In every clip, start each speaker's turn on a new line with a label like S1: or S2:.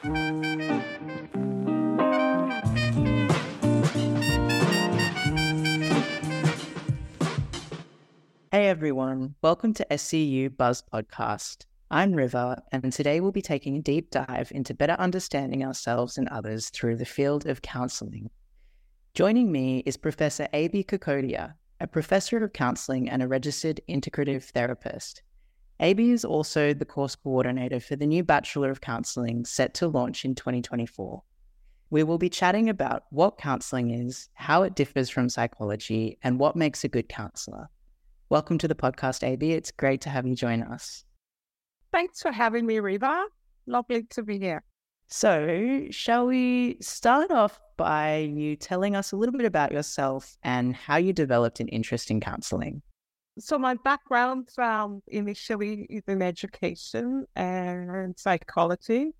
S1: Hey everyone, welcome to SCU Buzz Podcast. I'm River, and today we'll be taking a deep dive into better understanding ourselves and others through the field of counseling. Joining me is Professor Ebi Cocodia, a professor of counseling and a registered integrative therapist. Ebi is also the course coordinator for the new Bachelor of Counseling set to launch in 2024. We will be chatting about what counseling is, how it differs from psychology, and what makes a good counselor. Welcome to the podcast, Ebi. It's great to have you join us.
S2: Thanks for having me, River. Lovely to be here.
S1: So, shall we start off by you telling us a little bit about yourself and how you developed an interest in counseling?
S2: So, my background um, initially is in education and psychology,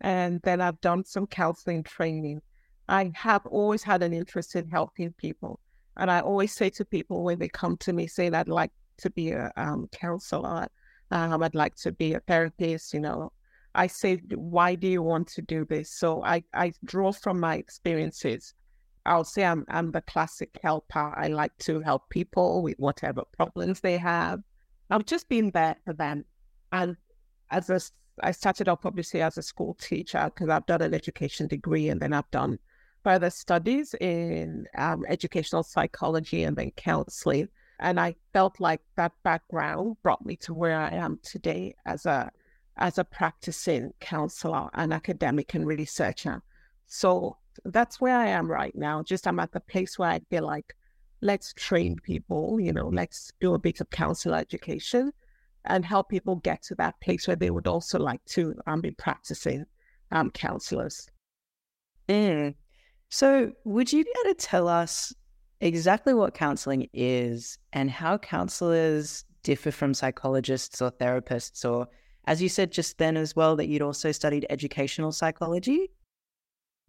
S2: and then I've done some counseling training. I have always had an interest in helping people. And I always say to people when they come to me saying, I'd like to be a um, counselor, um, I'd like to be a therapist, you know, I say, why do you want to do this? So I, I draw from my experiences. I'll say I'm, I'm the classic helper. I like to help people with whatever problems they have. I've just been there for them. And as a, I started off obviously as a school teacher because I've done an education degree and then I've done further studies in um, educational psychology and then counseling. And I felt like that background brought me to where I am today as a as a practicing counselor, and academic and researcher. So that's where I am right now. Just I'm at the place where I feel like let's train people, you know, let's do a bit of counselor education and help people get to that place where they would also like to um, be practicing um, counselors.
S1: Mm. So, would you be able to tell us exactly what counseling is and how counselors differ from psychologists or therapists? Or, as you said just then as well, that you'd also studied educational psychology?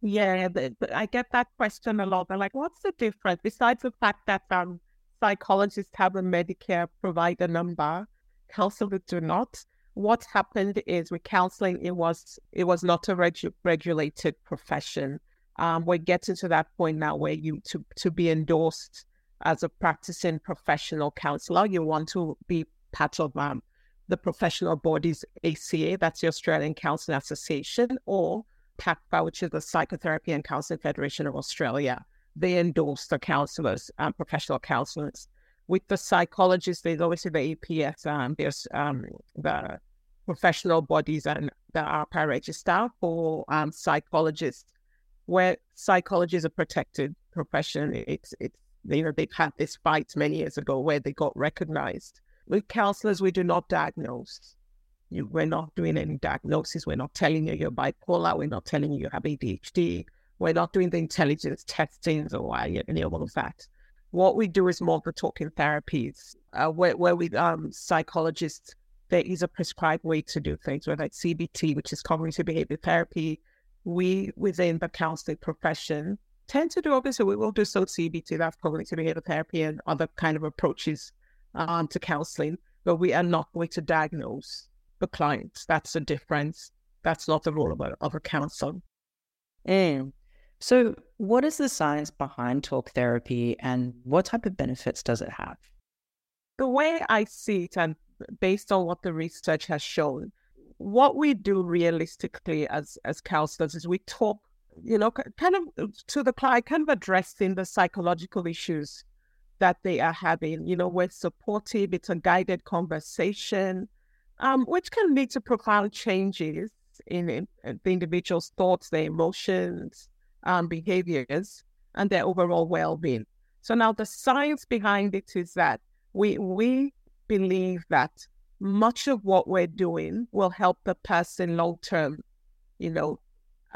S2: Yeah, I get that question a lot. They're like, what's the difference? Besides the fact that um, psychologists have a Medicare provider number, counselors do not. What happened is with counseling, it was it was not a regu- regulated profession um, we're getting to that point now where you to to be endorsed as a practicing professional counselor, you want to be part of um, the professional bodies ACA, that's the Australian Counselling Association, or PACFA, which is the Psychotherapy and Counselling Federation of Australia. They endorse the counselors, um, professional counselors. With the psychologists, there's obviously the APS, um, there's um, the professional bodies and the AHPRA register for um, psychologists where psychology is a protected profession. It's it's you know they've had this fight many years ago where they got recognized. With counselors, we do not diagnose. You, we're not doing any diagnosis. We're not telling you you're bipolar. We're not telling you you have ADHD. We're not doing the intelligence testings or any of that. What we do is more the talking therapies, uh, where, where we um, psychologists there is a prescribed way to do things, whether it's CBT, which is cognitive behavior therapy, we within the counseling profession tend to do obviously we will do so CBT, that's cognitive behavior therapy and other kind of approaches um, to counseling, but we are not going to diagnose the clients. That's the difference. That's not the role of a, of a.
S1: Mm. So, what is the science behind talk therapy and what type of benefits does it have?
S2: The way I see it, and based on what the research has shown, what we do realistically as as counselors is we talk, you know, kind of uh, to the client, kind of addressing the psychological issues that they are having. You know, we're supportive. It's a guided conversation, um, which can lead to profound changes in, in the individual's thoughts, their emotions, um, behaviors, and their overall well-being. So now the science behind it is that we we believe that much of what we're doing will help the person long term, you know,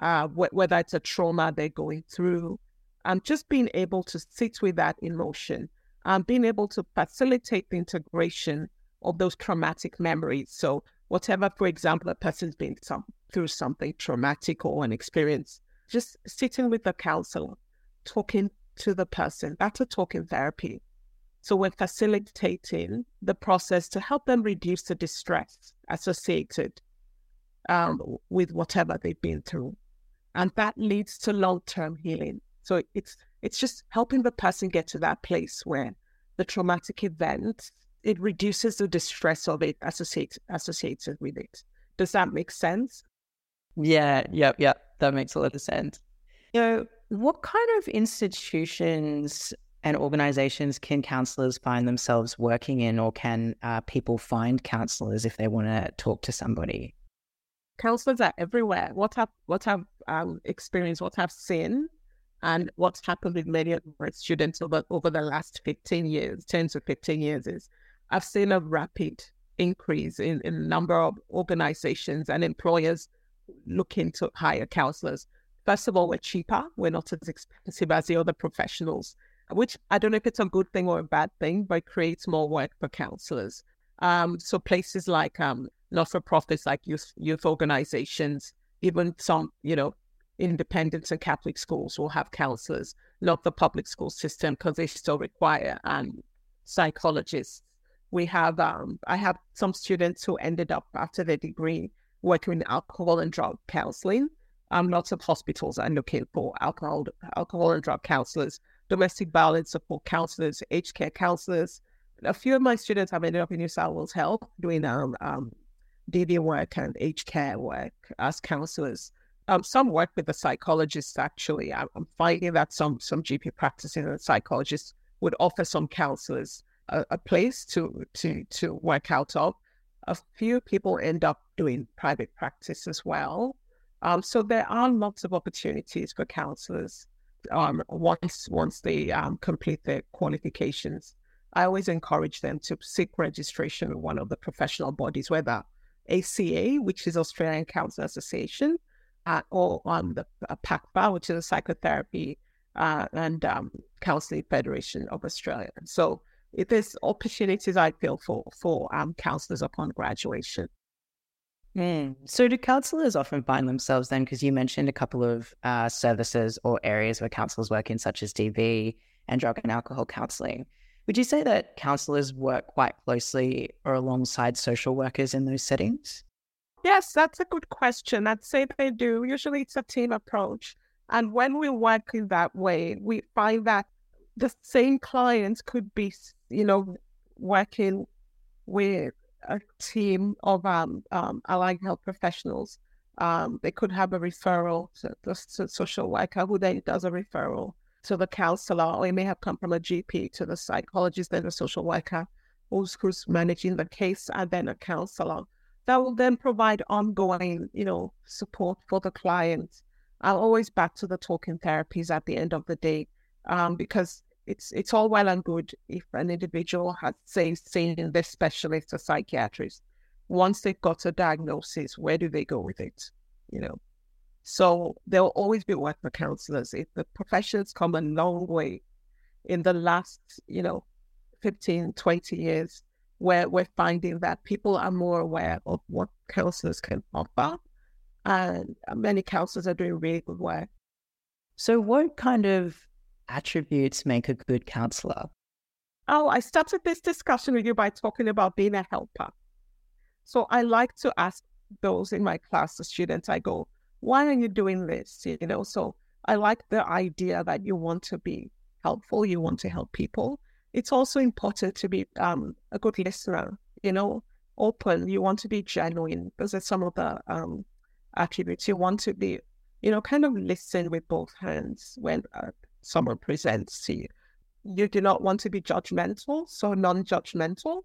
S2: uh, wh- whether it's a trauma they're going through, and um, just being able to sit with that emotion, and um, being able to facilitate the integration of those traumatic memories. So, whatever, for example, a person's been some, through something traumatic or an experience, just sitting with the counselor, talking to the person, that's a talking therapy so we're facilitating the process to help them reduce the distress associated um, with whatever they've been through. And that leads to long term healing. So it's it's just helping the person get to that place where the traumatic event it reduces the distress of it associated associated with it. Does that make sense?
S1: Yeah, yep, yep. That makes a lot of sense. You know, what kind of institutions and organizations can counselors find themselves working in, or can uh, people find counselors if they want to talk to somebody?
S2: Counselors are everywhere. What have what have um, experienced, what I've seen, and what's happened with many of my students over over the last fifteen years, ten to fifteen years, is I've seen a rapid increase in, in number of organizations and employers looking to hire counselors. First of all, we're cheaper. We're not as expensive as the other professionals, which I don't know if it's a good thing or a bad thing, but creates more work for counselors. Um, so places like um, not-for-profits, like youth youth organizations, even some, you know, independents and Catholic schools will have counselors, not the public school system, because they still require um, psychologists we have um, I have some students who ended up after their degree working in alcohol and drug counseling. Um, lots of hospitals are looking for alcohol alcohol and drug counselors, domestic violence support counselors, aged care counselors. A few of my students have ended up in New South Wales Health doing um, um, DV work and aged care work as counselors. Um, some work with the psychologists. Actually, I'm, finding that some some GP practicing and psychologists would offer some counselors a, a place to to to work out of. A few people end up doing private practice as well. Um, so there are lots of opportunities for counselors um, once once they um, complete their qualifications. I always encourage them to seek registration with one of the professional bodies, whether ACA, which is Australian Counselor Association, uh, or um, the uh, which is a psychotherapy uh, and um, counseling federation of Australia. So there's opportunities I feel for for um, counselors upon graduation.
S1: Mm. So, do counselors often find themselves then? Because you mentioned a couple of uh, services or areas where counselors work in, such as DV and drug and alcohol counseling. Would you say that counselors work quite closely or alongside social workers in those settings?
S2: Yes, that's a good question. I'd say they do. Usually, it's a team approach. And when we work in that way, we find that the same clients could be, you know, working with a team of um, um, allied health professionals. Um, they could have a referral to the social worker who then does a referral to the counselor, or it may have come from a GP to the psychologist, then a social worker who's, who's managing the case, and then a counselor. That will then provide ongoing, you know, support for the client. I'll always back to the talking therapies at the end of the day um, because it's it's all well and good if an individual has say seen this specialist or psychiatrist. Once they've got a diagnosis, where do they go with it? You know. So there will always be work for counselors. If the profession's come a long way in the last, you know, 15, 20 years, where we're finding that people are more aware of what counselors can offer. And many counselors are doing really good work.
S1: So, what kind of attributes make a good counselor?
S2: Oh, I started this discussion with you by talking about being a helper. So I like to ask those in my class, the students, I go, why are you doing this? You know, so I like the idea that you want to be helpful, you want to help people. It's also important to be um, a good listener, you know, open. You want to be genuine. Those are some of the um, attributes. You want to be, you know, kind of listen with both hands when uh, someone presents to you. You do not want to be judgmental, so non judgmental,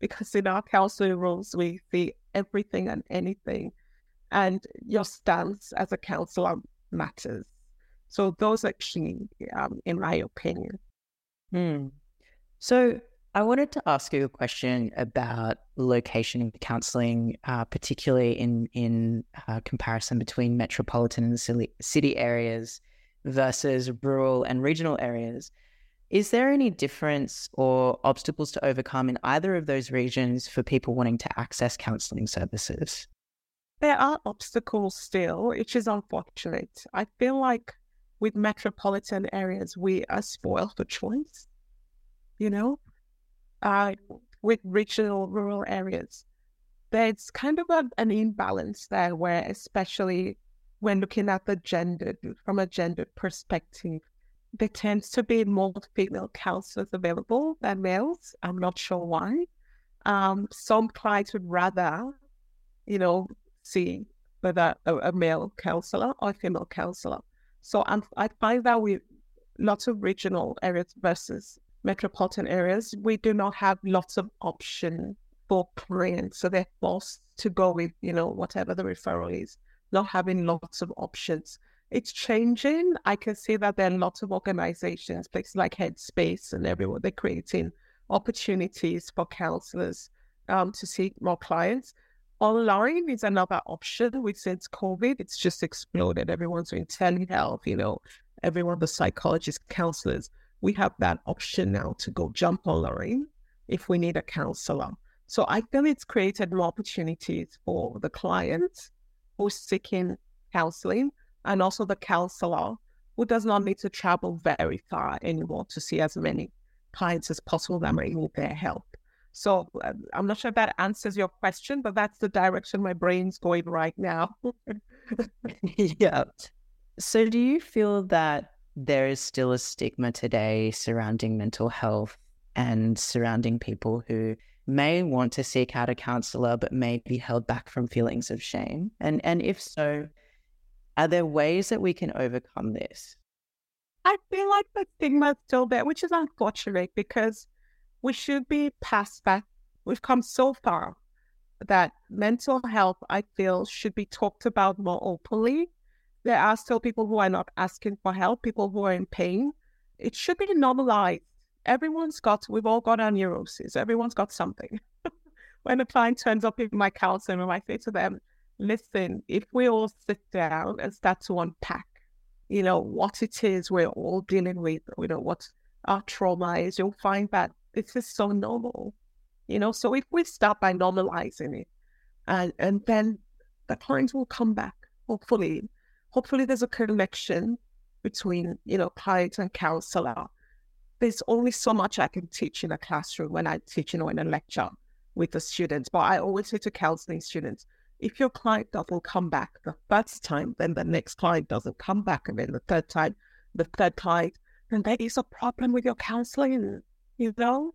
S2: because in our counseling rules, we see everything and anything, and your stance as a counselor matters. So, those are key, um, in my opinion.
S1: Hmm. So, I wanted to ask you a question about location of counselling, uh, particularly in in uh, comparison between metropolitan and city, city areas versus rural and regional areas. Is there any difference or obstacles to overcome in either of those regions for people wanting to access counselling services?
S2: There are obstacles still, which is unfortunate. I feel like with metropolitan areas, we are spoiled for choice, you know? Uh, with regional, rural areas, there's kind of a, an imbalance there where, especially when looking at the gender, from a gender perspective, there tends to be more female counselors available than males. I'm not sure why. Um, some clients would rather, you know, see whether a, a male counselor or a female counselor. So I'm, I find that with lots of regional areas versus metropolitan areas, we do not have lots of option for clients. So they're forced to go with, you know, whatever the referral is, not having lots of options. It's changing. I can see that there are lots of organizations, places like Headspace and everywhere, they're creating opportunities for counselors um, to see more clients. Online is another option. With since COVID, it's just exploded. Everyone's doing telehealth, you know, everyone, the psychologists, counselors. We have that option now to go jump online if we need a counselor. So I feel it's created more opportunities for the client who's seeking counseling and also the counselor who does not need to travel very far anymore to see as many clients as possible that might need their help. So uh, I'm not sure if that answers your question, but that's the direction my brain's going right now.
S1: yeah. So do you feel that there is still a stigma today surrounding mental health and surrounding people who may want to seek out a counselor but may be held back from feelings of shame? And and if so, are there ways that we can overcome this?
S2: I feel like the stigma is still there, which is unfortunate because we should be past that. We've come so far that mental health, I feel, should be talked about more openly. There are still people who are not asking for help, people who are in pain. It should be normalized. Everyone's got, we've all got our neuroses. Everyone's got something. when a client turns up in my counseling, I say to them, listen, if we all sit down and start to unpack you know, what it is we're all dealing with, you know, what our trauma is, you'll find that this is so normal. You know, so if we start by normalizing it and and then the clients will come back, hopefully. Hopefully there's a connection between, you know, client and counselor. There's only so much I can teach in a classroom when I teach, you know, in a lecture with the students. But I always say to counseling students, if your client doesn't come back the first time, then the next client doesn't come back. And then the third time, the third client, then there is a problem with your counseling, you know?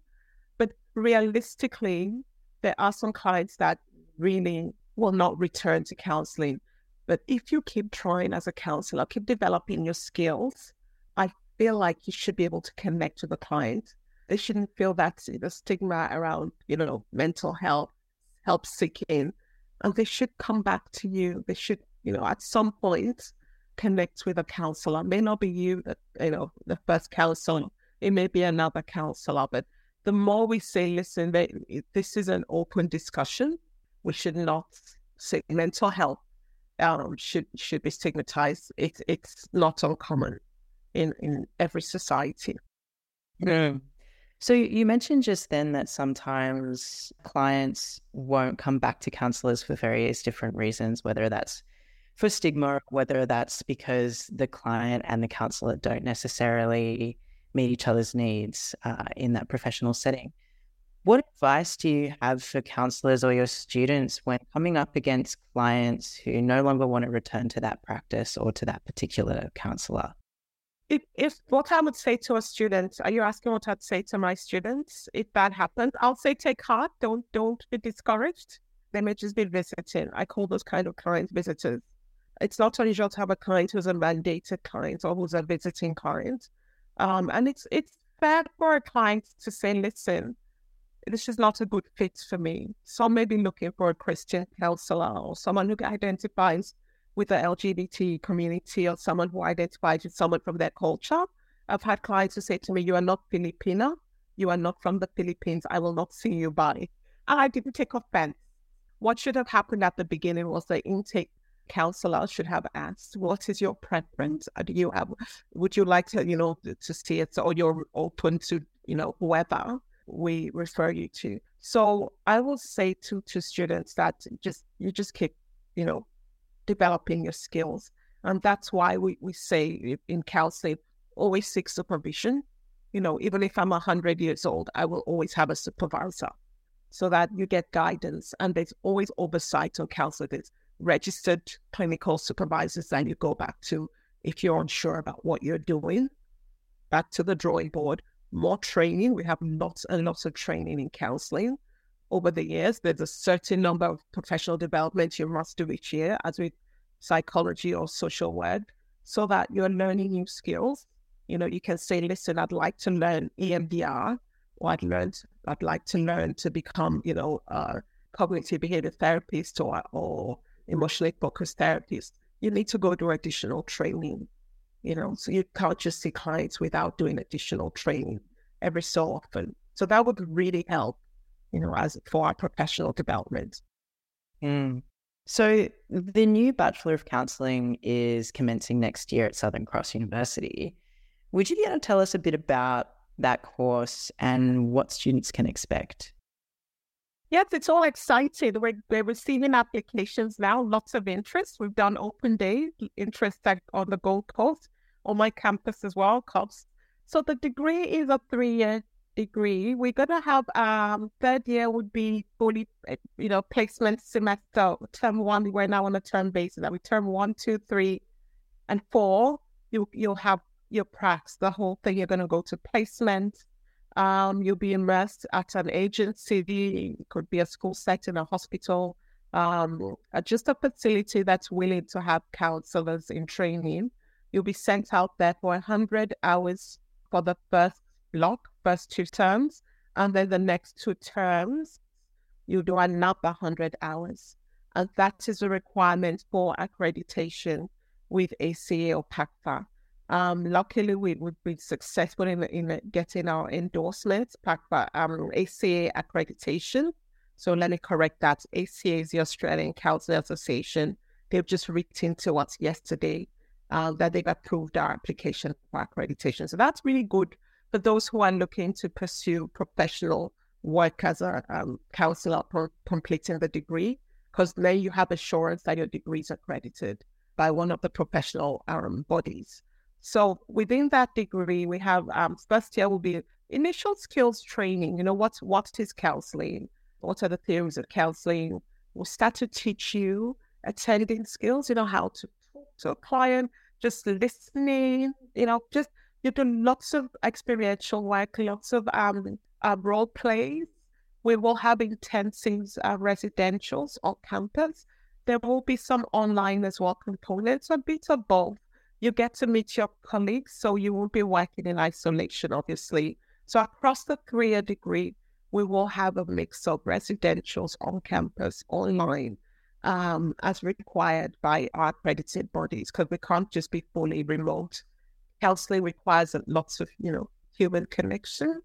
S2: But realistically, there are some clients that really will not return to counseling. But if you keep trying as a counselor, keep developing your skills, feel like you should be able to connect to the client. They shouldn't feel that the stigma around, you know, mental health, help seeking and they should come back to you. They should, you know, at some point connect with a counselor. It may not be you that, you know, the first counselor. It may be another counselor. But the more we say, listen, they, this is an open discussion. We should not say mental health um, should should be stigmatized. It, it's not uncommon in, in every society.
S1: Mm. So you mentioned just then that sometimes clients won't come back to counselors for various different reasons, whether that's for stigma, whether that's because the client and the counselor don't necessarily meet each other's needs uh, in that professional setting. What advice do you have for counselors or your students when coming up against clients who no longer want to return to that practice or to that particular counselor?
S2: If, if what I would say to a student, are you asking what I'd say to my students if that happened? I'll say take heart, don't don't be discouraged. They may just be visiting. I call those kind of clients visitors. It's not unusual to have a client who's a mandated client or who's a visiting client. Um, and it's it's fair for a client to say, listen, this is not a good fit for me. Some may be looking for a Christian counselor or someone who identifies with the LGBT community or someone who identifies as someone from their culture. I've had clients who say to me, You are not Filipina. You are not from the Philippines. I will not see you by. I didn't take offense. What should have happened at the beginning was the intake counselor should have asked, What is your preference? Uh, do you have, would you like to, you know, to see it or you're open to, you know, whoever we refer you to? So I will say to, to students that just, you just keep, you know, developing your skills. And that's why we, we say in CalSafe, always seek supervision. You know, even if I'm 100 years old, I will always have a supervisor. so that you get guidance and there's always oversight on counselors, registered clinical supervisors that you go back to if you're unsure about what you're doing. Back to the drawing board, more training. We have lots and lots of training in counseling over the years. There's a certain number of professional development you must do each year, as with psychology or social work, so that you're learning new skills. You know, you can say, listen, I'd like to learn EMDR, or I'd learned, I'd like to learn to become, you know, a cognitive behavior therapist or, or emotionally focused therapist. You need to go do additional training, you know, so you can't just see clients without doing additional training every so often. So that would really help, you know, as for our professional development.
S1: Mm. So the new Bachelor of Counselling is commencing next year at Southern Cross University. Would you be able to tell us a bit about that course and what students can expect?
S2: Yes, it's all exciting. We're, we're receiving applications now, lots of interest. We've done open day, interest on the Gold Coast, on my campus as well, COPS. So the degree is a three-year degree. We're going to have um, third year would be fully, eh, you know, placement semester. Term one, we're now on a term basis. That we term one, two, three, and four. You you'll have your pracs, the whole thing. You're going to go to placement. Um, you'll be immersed at an agency. It could be a school setting, a hospital, um, uh, just a facility that's willing to have counselors in training. You'll be sent out there for 100 hours for the first block, first two terms. And then the next two terms, you do another 100 hours. And that is a requirement for accreditation with ACA or PACFA. Um, luckily, we, we've been successful in, in getting our endorsement, PACFA, um, ACA accreditation. So let me correct that. ACA is the Australian Counselling Association. They've just written to us yesterday uh, that they've approved our application for accreditation. So that's really good for those who are looking to pursue professional work as a um, counselor for completing the degree, because then you have assurance that your degree is accredited by one of the professional um, bodies. So within that degree, we have um, first year will be initial skills training. You know, what what is counseling? What are the theories of counseling? We'll start to teach you attending skills. You know, how to talk to a client, just listening. You know, just you do lots of experiential work, lots of um, uh, role plays. We will have intensive uh, residentials on campus. There will be some online as well components, a bit of both. You get to meet your colleagues, so you won't be working in isolation, obviously. So across the three-year degree, we will have a mix of residentials on campus, online, um, as required by our accredited bodies, because we can't just be fully remote counseling requires lots of, you know, human connection.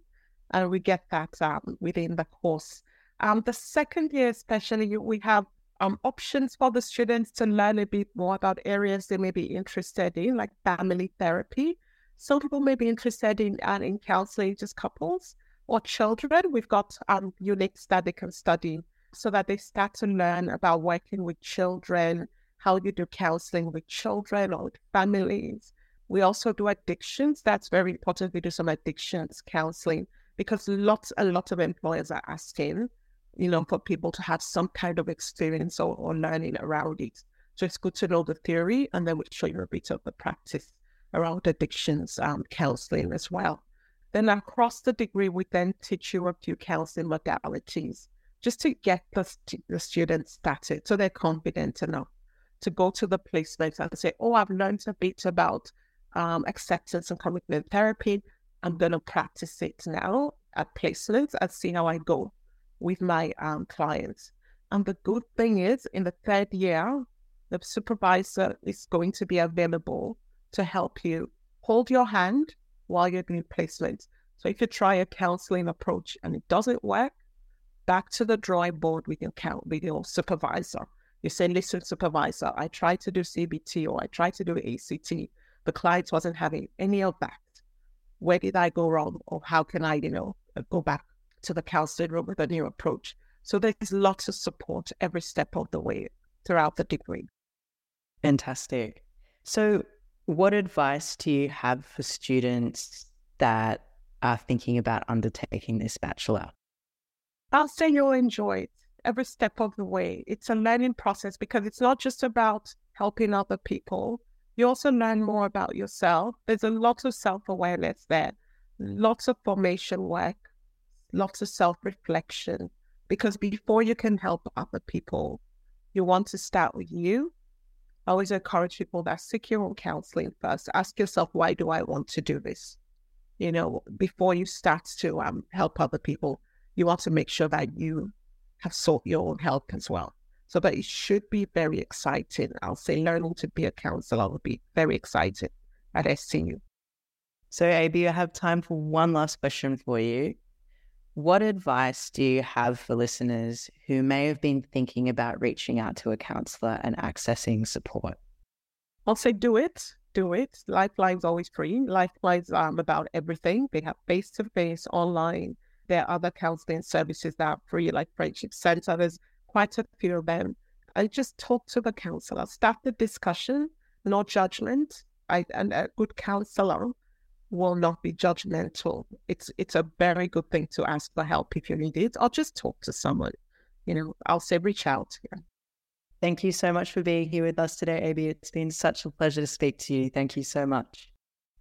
S2: And we get that um, within the course. Um, the second year, especially, we have um, options for the students to learn a bit more about areas they may be interested in, like family therapy. Some people may be interested in uh, in counseling just couples or children. We've got um, units that they can study so that they start to learn about working with children, how you do counseling with children or with families, we also do addictions. That's very important. We do some addictions counseling because lots and lots of employers are asking, you know, for people to have some kind of experience or, or learning around it. So it's good to know the theory and then we'll show you a bit of the practice around addictions um, counseling as well. Then across the degree, we then teach you a few counseling modalities just to get the, the students started so they're confident enough to go to the placement and say, oh, I've learned a bit about um, acceptance and commitment therapy. I'm going to practice it now at placements and see how I go with my um, clients. And the good thing is, in the third year, the supervisor is going to be available to help you hold your hand while you're doing placements. So if you try a counseling approach and it doesn't work, back to the drawing board with your count with your supervisor. You say, listen, supervisor, I tried to do CBT or I tried to do ACT the client wasn't having any of that. Where did I go wrong? Or how can I, you know, uh, go back to the counseling room with a new approach? So there's lots of support every step of the way throughout the degree.
S1: Fantastic. So, what advice do you have for students that are thinking about undertaking this bachelor?
S2: I'll say you'll enjoy it every step of the way. It's a learning process because it's not just about helping other people. You also learn more about yourself. There's a lot of self awareness there, lots of formation work, lots of self reflection. Because before you can help other people, you want to start with you. I always encourage people that seek your own counseling first. Ask yourself, why do I want to do this? You know, before you start to um, help other people, you want to make sure that you have sought your own help as well. So that it should be very exciting. I'll say learning to be a counselor will be very exciting at SCU.
S1: So, Ebi, I have time for one last question for you. What advice do you have for listeners who may have been thinking about reaching out to a counselor and accessing support?
S2: I'll say do it. Do it. Lifeline's always free. Lifeline's um, about everything. They have face to face, online. There are other counseling services that are free, like Friendship Center. There's quite a few of them. I just talk to the counselor, start the discussion, no judgment. I, and a good counselor will not be judgmental. It's it's a very good thing to ask for help if you need it, or just talk to someone. You know, I'll say reach out. Yeah.
S1: Thank you so much for being here with us today, Ebi. It's been such a pleasure to speak to you. Thank you so much.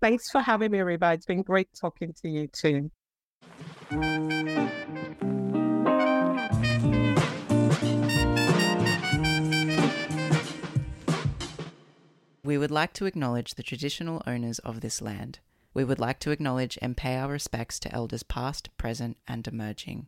S2: Thanks for having me, River. It's been great talking to you too.
S1: We would like to acknowledge the traditional owners of this land. We would like to acknowledge and pay our respects to elders past, present, and emerging.